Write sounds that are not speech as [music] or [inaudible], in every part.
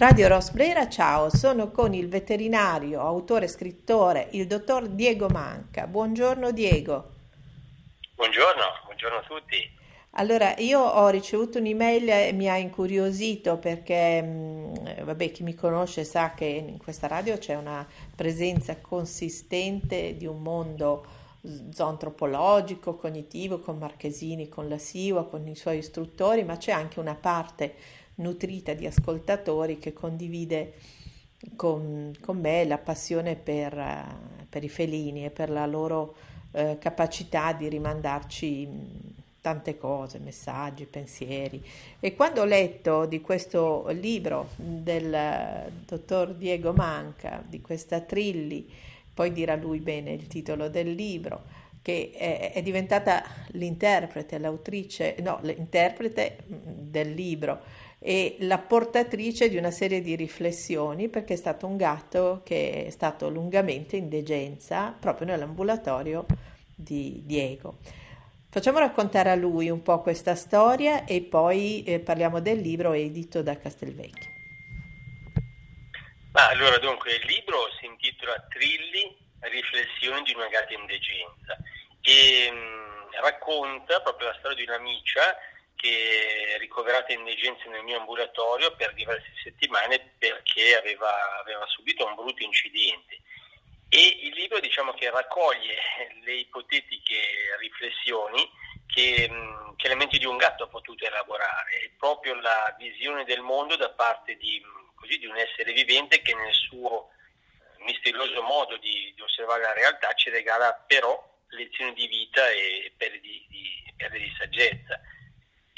Radio Rosbrera, ciao, sono con il veterinario, autore e scrittore, il dottor Diego Manca. Buongiorno Diego. Buongiorno, buongiorno a tutti. Allora, io ho ricevuto un'email e mi ha incuriosito perché, mh, vabbè, chi mi conosce sa che in questa radio c'è una presenza consistente di un mondo zoantropologico, cognitivo, con Marchesini, con la SIWA, con i suoi istruttori, ma c'è anche una parte nutrita di ascoltatori che condivide con, con me la passione per, per, i felini e per la loro eh, capacità di rimandarci tante cose, messaggi, pensieri. E quando ho letto di questo libro del dottor Diego Manca, di questa Trilli, poi dirà lui bene il titolo del libro, che è, è diventata l'interprete, l'autrice, no, l'interprete del libro e la portatrice di una serie di riflessioni perché è stato un gatto che è stato lungamente in degenza proprio nell'ambulatorio di Diego. Facciamo raccontare a lui un po' questa storia e poi eh, parliamo del libro edito da Castelvecchio. Ma allora dunque il libro si intitola Trilli, riflessioni di una gatta in degenza e mh, mm, racconta proprio la storia di un'amica che è ricoverata in degenza nel mio ambulatorio per diverse settimane perché aveva, aveva subito un brutto incidente. E il libro diciamo che raccoglie le ipotetiche riflessioni che, che la mente di un gatto ha potuto elaborare, è proprio la visione del mondo da parte di, così, di un essere vivente che nel suo misterioso modo di, di, osservare la realtà ci regala però lezioni di vita e perde di, di, perde di saggezza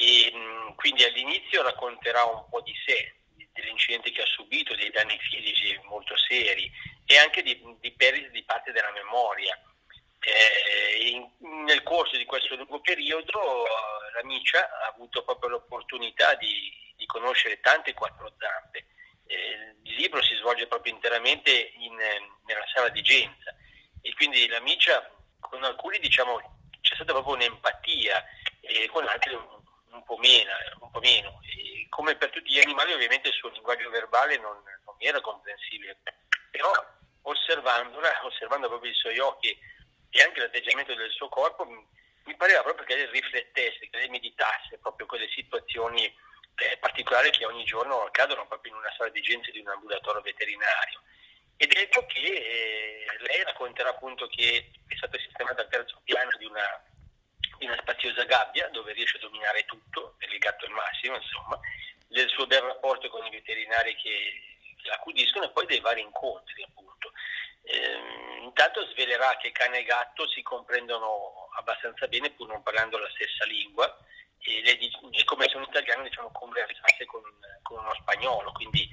e quindi all'inizio racconterà un po' di sé, dell'incidente che ha subito, dei danni fisici molto seri e anche di, di perdite di parte della memoria. Eh, in, nel corso di questo lungo periodo l'amica ha avuto proprio l'opportunità di, di conoscere tante quattro zampe. Eh, il libro si svolge proprio interamente in, nella sala di Genza e quindi l'amica con alcuni diciamo c'è stata proprio un'empatia e con altri un un po' meno. Un po meno. come per tutti gli animali ovviamente il suo linguaggio verbale non, non era comprensibile, però osservandola, osservando proprio i suoi occhi e anche l'atteggiamento del suo corpo, mi pareva proprio che lei riflettesse, che lei meditasse proprio quelle situazioni eh, particolari che ogni giorno accadono proprio in una sala di gente di un ambulatorio veterinario. Ed ecco che eh, lei racconterà appunto che è stata sistemata al terzo piano di una una spaziosa gabbia dove riesce a dominare tutto, è legato al massimo, insomma, del suo bel rapporto con i veterinari che, che l'accudiscono e poi dei vari incontri, appunto. Eh, intanto svelerà che cane e gatto si comprendono abbastanza bene pur non parlando la stessa lingua e, lei, e come sono italiano diciamo conversarsi con, con, uno spagnolo, quindi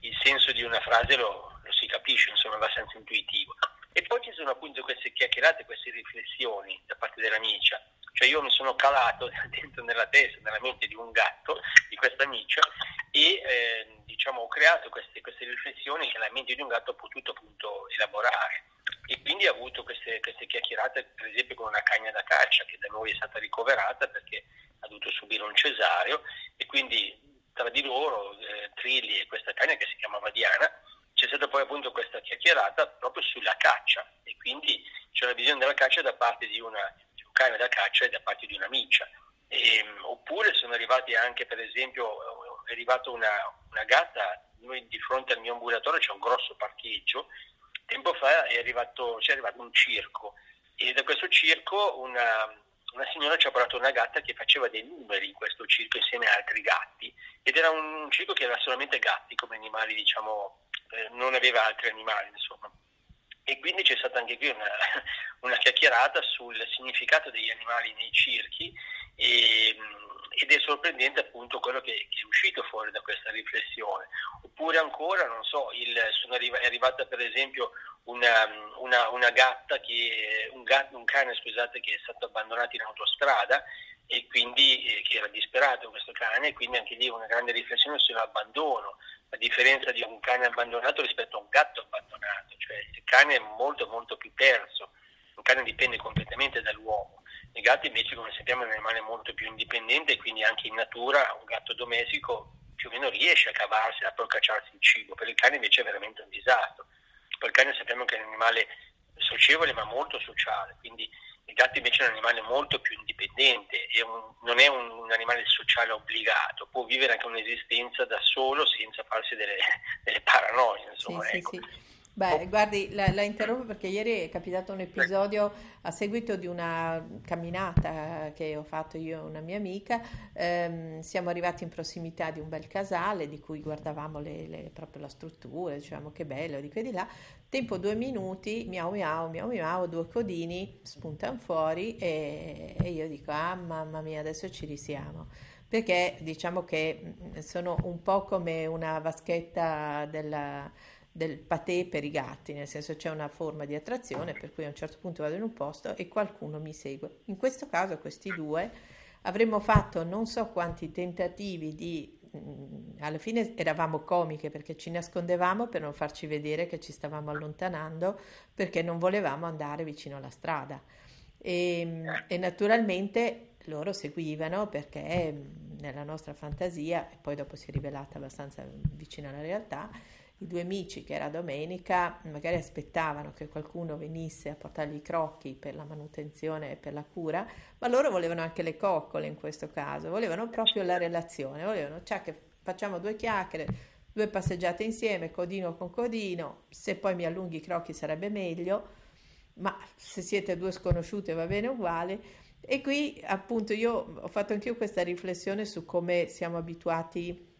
il senso di una frase lo, lo si capisce, insomma, abbastanza intuitivo. E poi ci sono appunto queste chiacchierate, queste riflessioni da parte dell'amica cioè io mi sono calato [laughs] dentro nella testa, nella mente di un gatto, di questa amica, e eh, diciamo, ho creato queste, queste, riflessioni che la mente di un gatto ha potuto appunto elaborare. E quindi ho avuto queste, queste chiacchierate, per esempio con una cagna da caccia che da noi è stata ricoverata perché ha dovuto subire un cesareo e quindi tra di loro, eh, Trilli e questa cagna che si chiamava Diana, c'è stata poi appunto questa chiacchierata proprio sulla caccia e quindi c'è una visione della caccia da parte di una cane da caccia da parte di una miccia. E, ehm, oppure sono arrivati anche, per esempio, è arrivata una, una gatta, noi di fronte al mio ambulatorio c'è un grosso parcheggio, tempo fa è arrivato, c'è arrivato un circo e da questo circo una, una signora ci ha portato una gatta che faceva dei numeri in questo circo insieme a altri gatti ed era un circo che aveva solamente gatti come animali, diciamo, eh, non aveva altri animali, insomma. E quindi c'è stata anche qui una, [laughs] una chiacchierata sul significato degli animali nei circhi e, ed è sorprendente appunto quello che, che, è uscito fuori da questa riflessione. Oppure ancora, non so, il, arriva, è arrivata per esempio una, una, una gatta, che, un, gatto, un cane scusate, che è stato abbandonato in autostrada e quindi eh, che era disperato questo cane e quindi anche lì una grande riflessione sull'abbandono, a differenza di un cane abbandonato rispetto a un gatto abbandonato, cioè il cane è molto molto più terzo, un cane dipende completamente dall'uomo, i gatti invece come sappiamo è un animale molto più indipendente quindi anche in natura un gatto domestico più o meno riesce a cavarsi, a procacciarsi il cibo, per il cane invece è veramente un disastro. Poi il cane sappiamo che è un animale socievole ma molto sociale, quindi il gatto invece è un animale molto più indipendente, è un, non è un, un, animale sociale obbligato, può vivere anche un'esistenza da solo senza farsi delle, [laughs] delle paranoie. Insomma, sì, ecco. sì, sì. Beh, oh. guardi, la, la, interrompo perché ieri è capitato un episodio a seguito di una camminata che ho fatto io e una mia amica. Ehm, siamo arrivati in prossimità di un bel casale di cui guardavamo le, le, proprio la struttura, dicevamo che bello, di qui e di là. Tempo due minuti, miau miau, miau miau, due codini spuntano fuori e, e io dico, ah mamma mia, adesso ci risiamo perché diciamo che sono un po' come una vaschetta della del patè per i gatti, nel senso c'è una forma di attrazione per cui a un certo punto vado in un posto e qualcuno mi segue. In questo caso questi due avremmo fatto non so quanti tentativi di mm, alla fine eravamo comiche perché ci nascondevamo per non farci vedere che ci stavamo allontanando perché non volevamo andare vicino alla strada e, e naturalmente loro seguivano perché mm, nella nostra fantasia e poi dopo si è rivelata abbastanza vicino alla realtà i due amici, che era domenica, magari aspettavano che qualcuno venisse a portargli i crocchi per la manutenzione e per la cura, ma loro volevano anche le coccole in questo caso, volevano proprio la relazione, volevano, cioè che facciamo due chiacchiere, due passeggiate insieme, codino con codino, se poi mi allunghi i crocchi sarebbe meglio, ma se siete due sconosciute va bene uguale. E qui appunto io ho fatto anch'io questa riflessione su come siamo abituati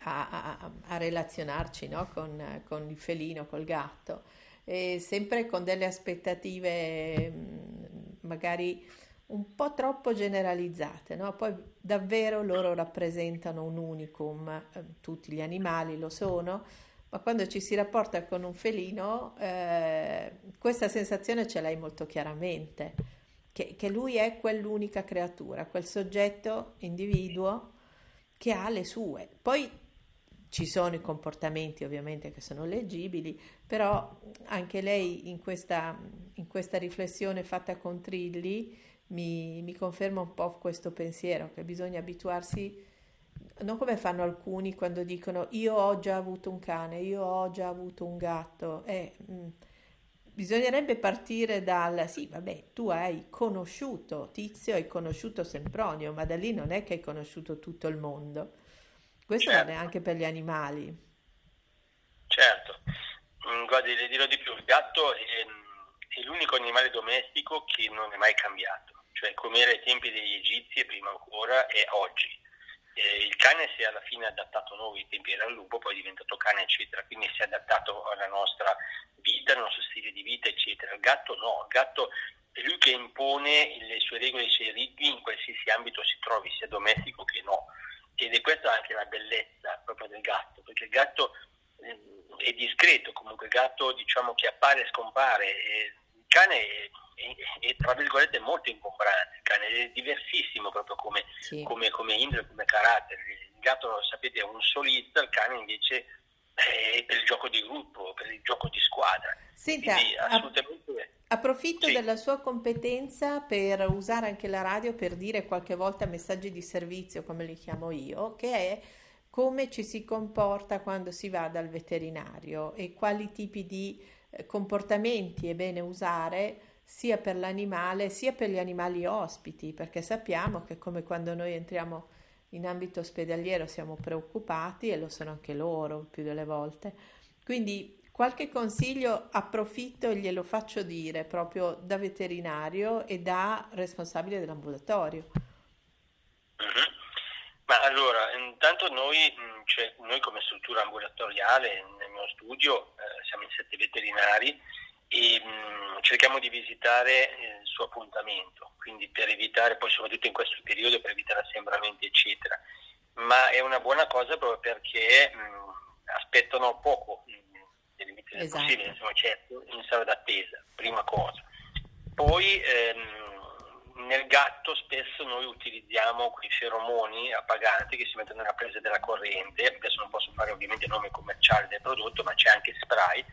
a, a, a relazionarci no? con, con, il felino, col gatto, e sempre con delle aspettative magari un po' troppo generalizzate, no? poi davvero loro rappresentano un unicum, eh, tutti gli animali lo sono, ma quando ci si rapporta con un felino eh, questa sensazione ce l'hai molto chiaramente, che, che lui è quell'unica creatura, quel soggetto, individuo che ha le sue. Poi ci sono i comportamenti ovviamente che sono leggibili, però anche lei in questa, in questa riflessione fatta con Trilli mi, mi, conferma un po' questo pensiero che bisogna abituarsi, non come fanno alcuni quando dicono io ho già avuto un cane, io ho già avuto un gatto. Eh, mh, mm, bisognerebbe partire dal sì, vabbè, tu hai conosciuto Tizio, hai conosciuto Sempronio, ma da lì non è che hai conosciuto tutto il mondo. Questo certo. vale anche per gli animali. Certo, mm, guardi, le dirò di più, il gatto è, è l'unico animale domestico che non è mai cambiato, cioè come era ai tempi degli egizi e prima ancora è oggi. Eh, il cane si è alla fine adattato a noi, ai tempi era il lupo, poi è diventato cane, eccetera, quindi si è adattato alla nostra vita, al nostro stile di vita, eccetera. Il gatto no, il gatto è lui che impone le sue regole, i suoi ritmi in qualsiasi ambito si trovi, sia domestico che no ed è questa anche la bellezza proprio del gatto, perché il gatto eh, è discreto, comunque il gatto diciamo che appare e scompare, il cane è, è, è, tra virgolette molto ingombrante, il cane è diversissimo proprio come, sì. come, come indole, come carattere, il gatto sapete è un solista, il cane invece è per il gioco di gruppo, per il gioco di squadra. Senta, Quindi, assolutamente... Approfitto sì. della sua competenza per usare anche la radio per dire qualche volta messaggi di servizio, come li chiamo io, che è come ci si comporta quando si va dal veterinario e quali tipi di eh, comportamenti è bene usare sia per l'animale sia per gli animali ospiti, perché sappiamo che come quando noi entriamo in ambito ospedaliero siamo preoccupati e lo sono anche loro più delle volte. Quindi Qualche consiglio approfitto e glielo faccio dire proprio da veterinario e da responsabile dell'ambulatorio. Mm-hmm. Ma allora, intanto noi, cioè, noi, come struttura ambulatoriale nel mio studio eh, siamo in sette veterinari e mh, cerchiamo di visitare il suo appuntamento, quindi per evitare, poi soprattutto in questo periodo, per evitare assembramenti eccetera. Ma è una buona cosa proprio perché mh, aspettano poco esatto. possibile, insomma, certo, in sala d'attesa, prima cosa. Poi ehm, nel gatto spesso noi utilizziamo quei feromoni appaganti che si mettono nella presa della corrente, adesso non posso fare ovviamente il nome commerciale del prodotto, ma c'è anche spray,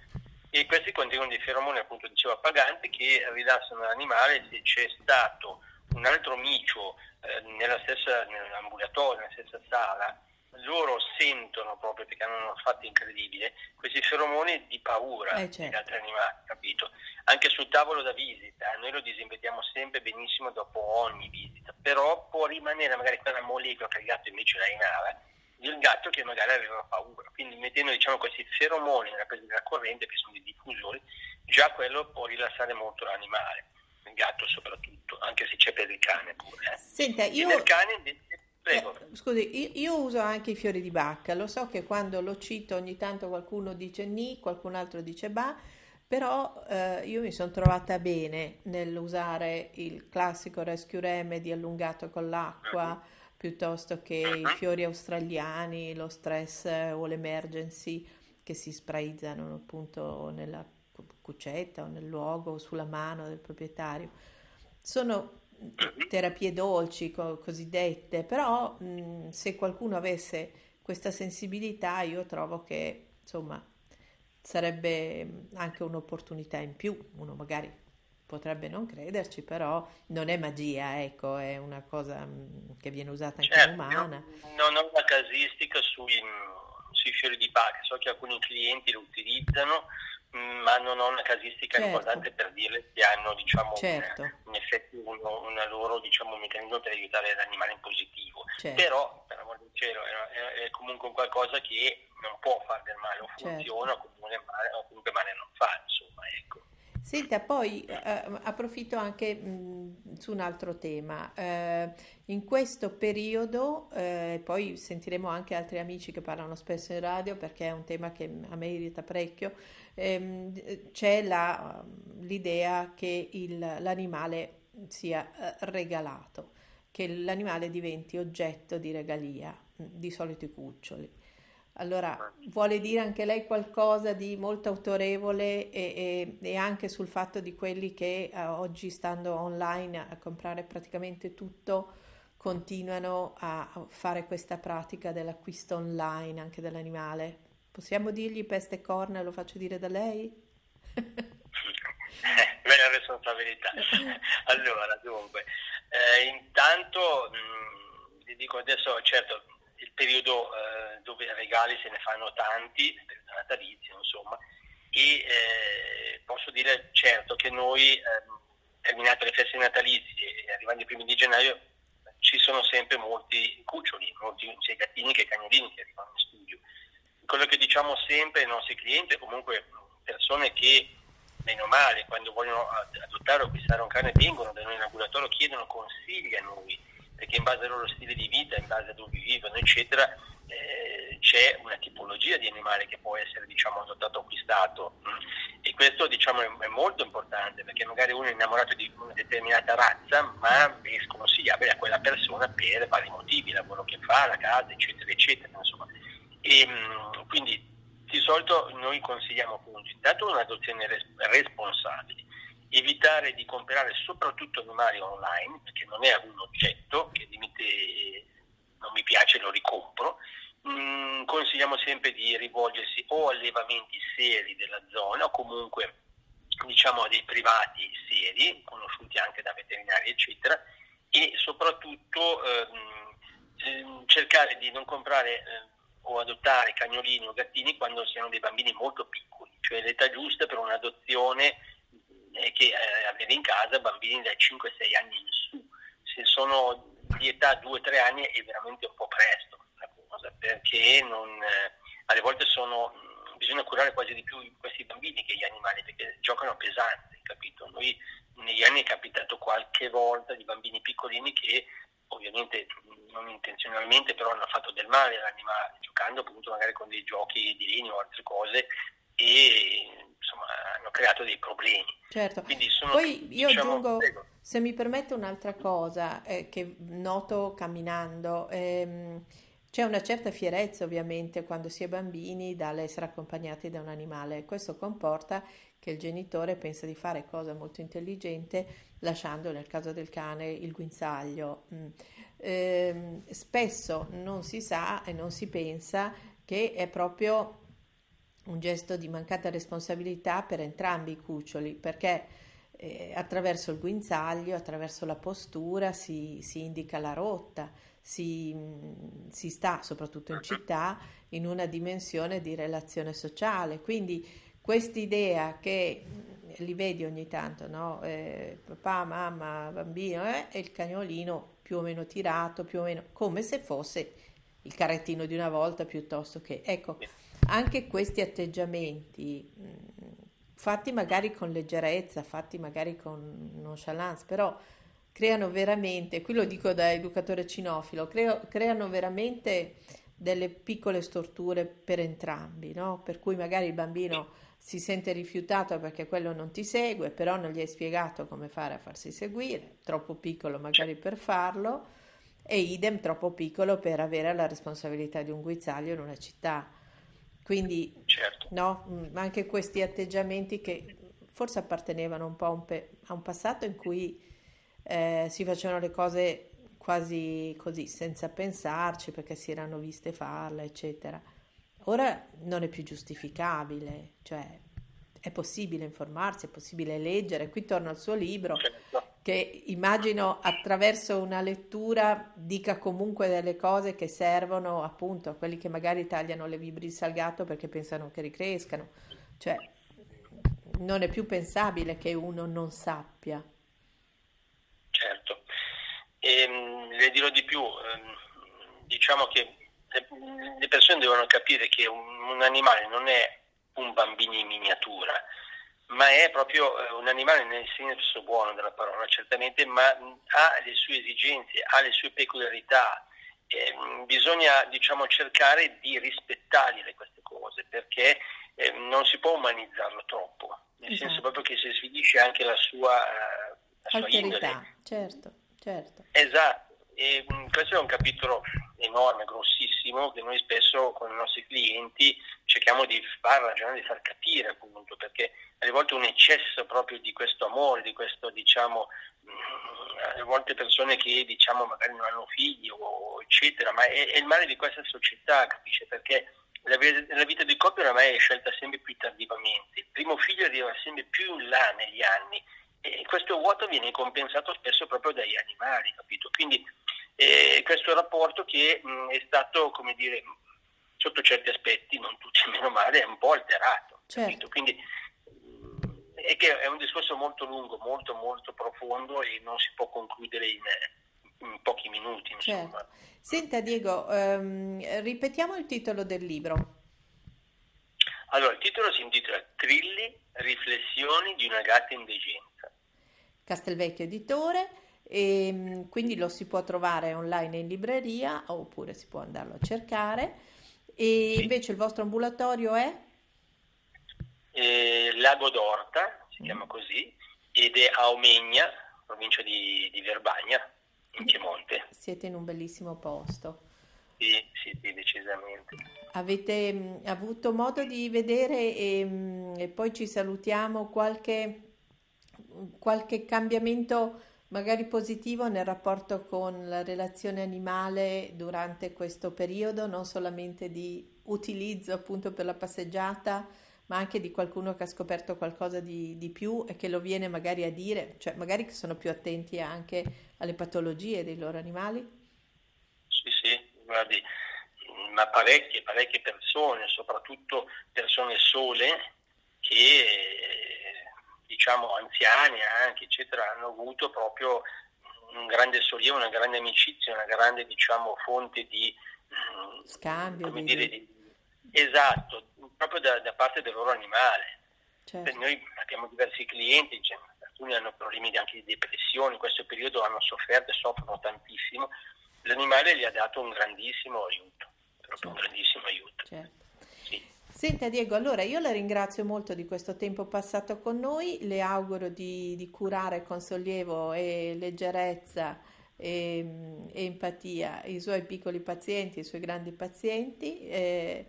e questi contengono dei feromoni, appunto dicevo, appaganti che rilassano l'animale se c'è stato un altro micio eh, nella stessa, nell'ambulatorio, nella stessa sala, loro sentono proprio perché hanno un fatto incredibile, questi feromoni di paura eh, certo. degli altri animali, capito? Anche sul tavolo da visita, noi lo disinvediamo sempre benissimo dopo ogni visita, però può rimanere magari quella molecola che il gatto invece la inala, del gatto che magari aveva paura. Quindi mettendo diciamo, questi feromoni nella presa della corrente, che sono dei diffusori, già quello può rilassare molto l'animale, il gatto soprattutto, anche se c'è per il cane pure. Eh. Senta, io... nel cane invece Prego. Eh, scusi, io, uso anche i fiori di bacca, lo so che quando lo cito ogni tanto qualcuno dice ni, qualcun altro dice ba, però eh, io mi sono trovata bene nell'usare il classico Rescue Remedy allungato con l'acqua uh-huh. piuttosto che i mhm. fiori australiani, lo stress o l'emergency che si spraizzano appunto nella cuccetta o nel luogo o sulla mano del proprietario. Sono terapie dolci co- cosiddette, però mh, se qualcuno avesse questa sensibilità io trovo che insomma sarebbe anche un'opportunità in più, uno magari potrebbe non crederci, però non è magia, ecco, è una cosa che viene usata anche certo, in umana. Non ho una casistica sui, sui fiori di Bach, so che alcuni clienti lo utilizzano, ma non ho una casistica certo. importante per dirle che hanno diciamo, certo. un, in effetti uno, una loro diciamo, meccanismo per aiutare l'animale in positivo. Certo. Però, per amor del cielo, è, è, comunque qualcosa che non può fare del male, o certo. funziona o comunque male, o comunque male non fa, insomma, ecco. Senta, poi eh, approfitto anche mh, su un altro tema. Eh, in questo periodo, eh, poi sentiremo anche altri amici che parlano spesso in radio perché è un tema che a me irrita parecchio, ehm, c'è la, l'idea che il, l'animale sia eh, regalato, che l'animale diventi oggetto di regalia, di solito i cuccioli. Allora, vuole dire anche lei qualcosa di molto autorevole e, e, e anche sul fatto di quelli che eh, oggi stando online a comprare praticamente tutto continuano a fare questa pratica dell'acquisto online anche dell'animale? Possiamo dirgli peste e corna, lo faccio dire da lei? [laughs] Bella responsabilità. [laughs] allora, dunque, eh, intanto mh, vi dico adesso, certo, il periodo eh, dove regali se ne fanno tanti, il periodo natalizio, insomma, e eh, posso dire certo che noi, ehm, terminate le feste natalizie e arrivando i primi di gennaio, ci sono sempre molti cuccioli, molti sia gattini che cagnolini che arrivano in studio. Quello che diciamo sempre ai nostri clienti, comunque persone che meno male quando vogliono adottare o acquistare un cane vengono da noi in laboratorio, chiedono consigli a noi, perché in base al loro stile di vita, in base a dove vivono, eccetera, eh, c'è una tipologia di animale che può essere diciamo, adottato o acquistato. E questo diciamo, è, molto importante perché magari uno è innamorato di una determinata razza, ma è sconsigliabile a quella persona per vari motivi, lavoro che fa, la casa, eccetera, eccetera. Insomma e, ehm, quindi di solito noi consigliamo appunto intanto un'adozione res- responsabile, evitare di comprare soprattutto animali online perché non è un oggetto che dimette non mi piace lo ricompro. Mm, consigliamo sempre di rivolgersi o a allevamenti seri della zona o comunque diciamo a dei privati seri, conosciuti anche da veterinari eccetera, e soprattutto ehm, cercare di non comprare eh, o adottare cagnolini o gattini quando siano dei bambini molto piccoli, cioè l'età giusta per un'adozione che eh, avere in casa bambini dai 5-6 anni in su. Se sono di età 2-3 anni è veramente un po' presto la cosa, perché non, eh, alle volte sono, bisogna curare quasi di più questi bambini che gli animali, perché giocano pesante, capito? Noi negli anni è capitato qualche volta di bambini piccolini che ovviamente non intenzionalmente, però hanno fatto del male all'animale, giocando appunto magari con dei giochi di legno o altre cose e insomma hanno creato dei problemi. Certo, sono, poi io diciamo, aggiungo, prego. se mi permette un'altra cosa eh, che noto camminando, ehm, c'è una certa fierezza ovviamente quando si è bambini dall'essere accompagnati da un animale, questo comporta che il genitore pensa di fare cosa molto intelligente lasciando nel caso del cane il guinzaglio. Mm. Eh, spesso non si sa e non si pensa che è proprio un gesto di mancata responsabilità per entrambi i cuccioli perché eh, attraverso il guinzaglio, attraverso la postura si, si indica la rotta si, si sta, soprattutto in città, in una dimensione di relazione sociale. Quindi quest'idea che li vedi ogni tanto, no? Eh, papà, mamma, bambino eh, e il cagnolino più o meno tirato, più o meno come se fosse il carrettino di una volta piuttosto che... Ecco, anche questi atteggiamenti, mh, fatti magari con leggerezza, fatti magari con nonchalance, però creano veramente, qui lo dico da educatore cinofilo, creo, creano veramente delle piccole storture per entrambi, no? Per cui magari il bambino si sente rifiutato perché quello non ti segue, però non gli hai spiegato come fare a farsi seguire, troppo piccolo magari per farlo, e idem troppo piccolo per avere la responsabilità di un guizzaglio in una città. Quindi, certo. no, mm, anche questi atteggiamenti che forse appartenevano un po' a un, pe- a un passato in cui eh, si facevano le cose quasi così, senza pensarci, perché si erano viste farle, eccetera Ora non è più giustificabile, cioè è possibile informarsi, è possibile leggere. Qui torno al suo libro certo. Che immagino attraverso una lettura dica comunque delle cose che servono appunto a quelli che magari tagliano le vibri di salgato perché pensano che ricrescano. Cioè non è più pensabile che uno non sappia. Certo, e, ehm, le dirò di più, ehm, diciamo che le persone devono capire che un, un animale non è un bambino in miniatura, ma è proprio eh, un animale nel senso buono della parola, certamente, ma ha le sue esigenze, ha le sue peculiarità. Eh, bisogna diciamo, cercare di rispettarle queste cose perché eh, non si può umanizzarlo troppo, nel esatto. senso proprio che si sfinisce anche la sua, la sua indole. Certo, certo. Esatto, e, mh, questo è un capitolo enorme, grossissimo, che noi spesso con i nostri clienti cerchiamo di far ragionare, di far capire appunto, perché alle volte un eccesso proprio di questo amore, di questo diciamo, alle volte persone che diciamo magari non hanno figli o eccetera, ma è, è il male di questa società, capisce? Perché la, la vita di coppia ormai è scelta sempre più tardivamente, il primo figlio arriva sempre più in là negli anni e questo vuoto viene compensato spesso proprio dagli animali, capito? Quindi eh, questo rapporto che mh, è stato, come dire, sotto certi aspetti, non tutti [laughs] meno male, è un po' alterato. Certo. Quindi è che è un discorso molto lungo, molto molto profondo e non si può concludere in, in pochi minuti. Insomma. Certo. Senta Diego, ehm, ripetiamo il titolo del libro. Allora, il titolo si intitola Trilli, riflessioni di una gatta indegenza. Castelvecchio Editore e ehm, quindi lo si può trovare online in libreria oppure si può andarlo a cercare. E invece il vostro ambulatorio è? Eh, Lago d'Orta, si mm. chiama così, ed è a Omegna, provincia di, di Verbagna, in Piemonte. Siete in un bellissimo posto. Sì, sì, sì decisamente. Avete mh, mm, avuto modo di vedere e, mh, mm, e poi ci salutiamo qualche, qualche cambiamento magari positivo nel rapporto con la relazione animale durante questo periodo, non solamente di utilizzo appunto per la passeggiata, ma anche di qualcuno che ha scoperto qualcosa di, di più e che lo viene magari a dire, cioè magari che sono più attenti anche alle patologie dei loro animali? Sì, sì, guardi, ma parecchie, parecchie persone, soprattutto persone sole, che diciamo anziani anche, eccetera, hanno avuto proprio un grande sollievo, una grande amicizia, una grande diciamo, fonte di mm, scambio. Come dire, di, esatto, proprio da, da, parte del loro animale. Certo. Noi abbiamo diversi clienti, cioè, alcuni hanno problemi anche di depressione, in questo periodo hanno sofferto e soffrono tantissimo. L'animale gli ha dato un grandissimo aiuto, proprio certo. un grandissimo aiuto. Certo. Senta Diego, allora io la ringrazio molto di questo tempo passato con noi, le auguro di, di curare con sollievo e leggerezza e, e, empatia i suoi piccoli pazienti, i suoi grandi pazienti. Eh,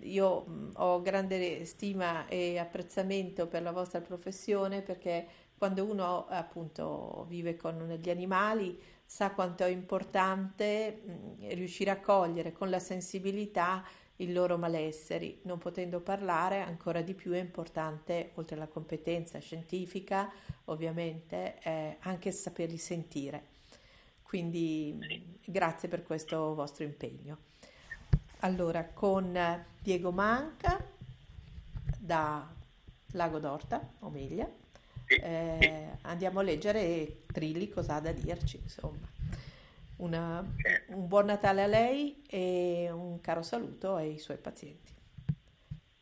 io ho grande stima e apprezzamento per la vostra professione perché quando uno appunto vive con gli animali sa quanto è importante mh, riuscire a cogliere con la sensibilità il loro malessere, non potendo parlare ancora di più è importante, oltre alla competenza scientifica, ovviamente, eh, anche saperli sentire. quindi grazie per questo vostro impegno. Allora, con Diego Manca da Lago d'Orta, Omelia, eh, andiamo a leggere Trilli cosa ha da dirci, insomma. Una, un buon Natale a lei e un caro saluto ai suoi pazienti.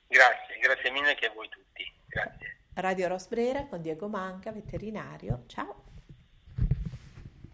Grazie, grazie mille anche a voi tutti. Grazie. Radio Rosbrera con Diego Manca, veterinario. Ciao.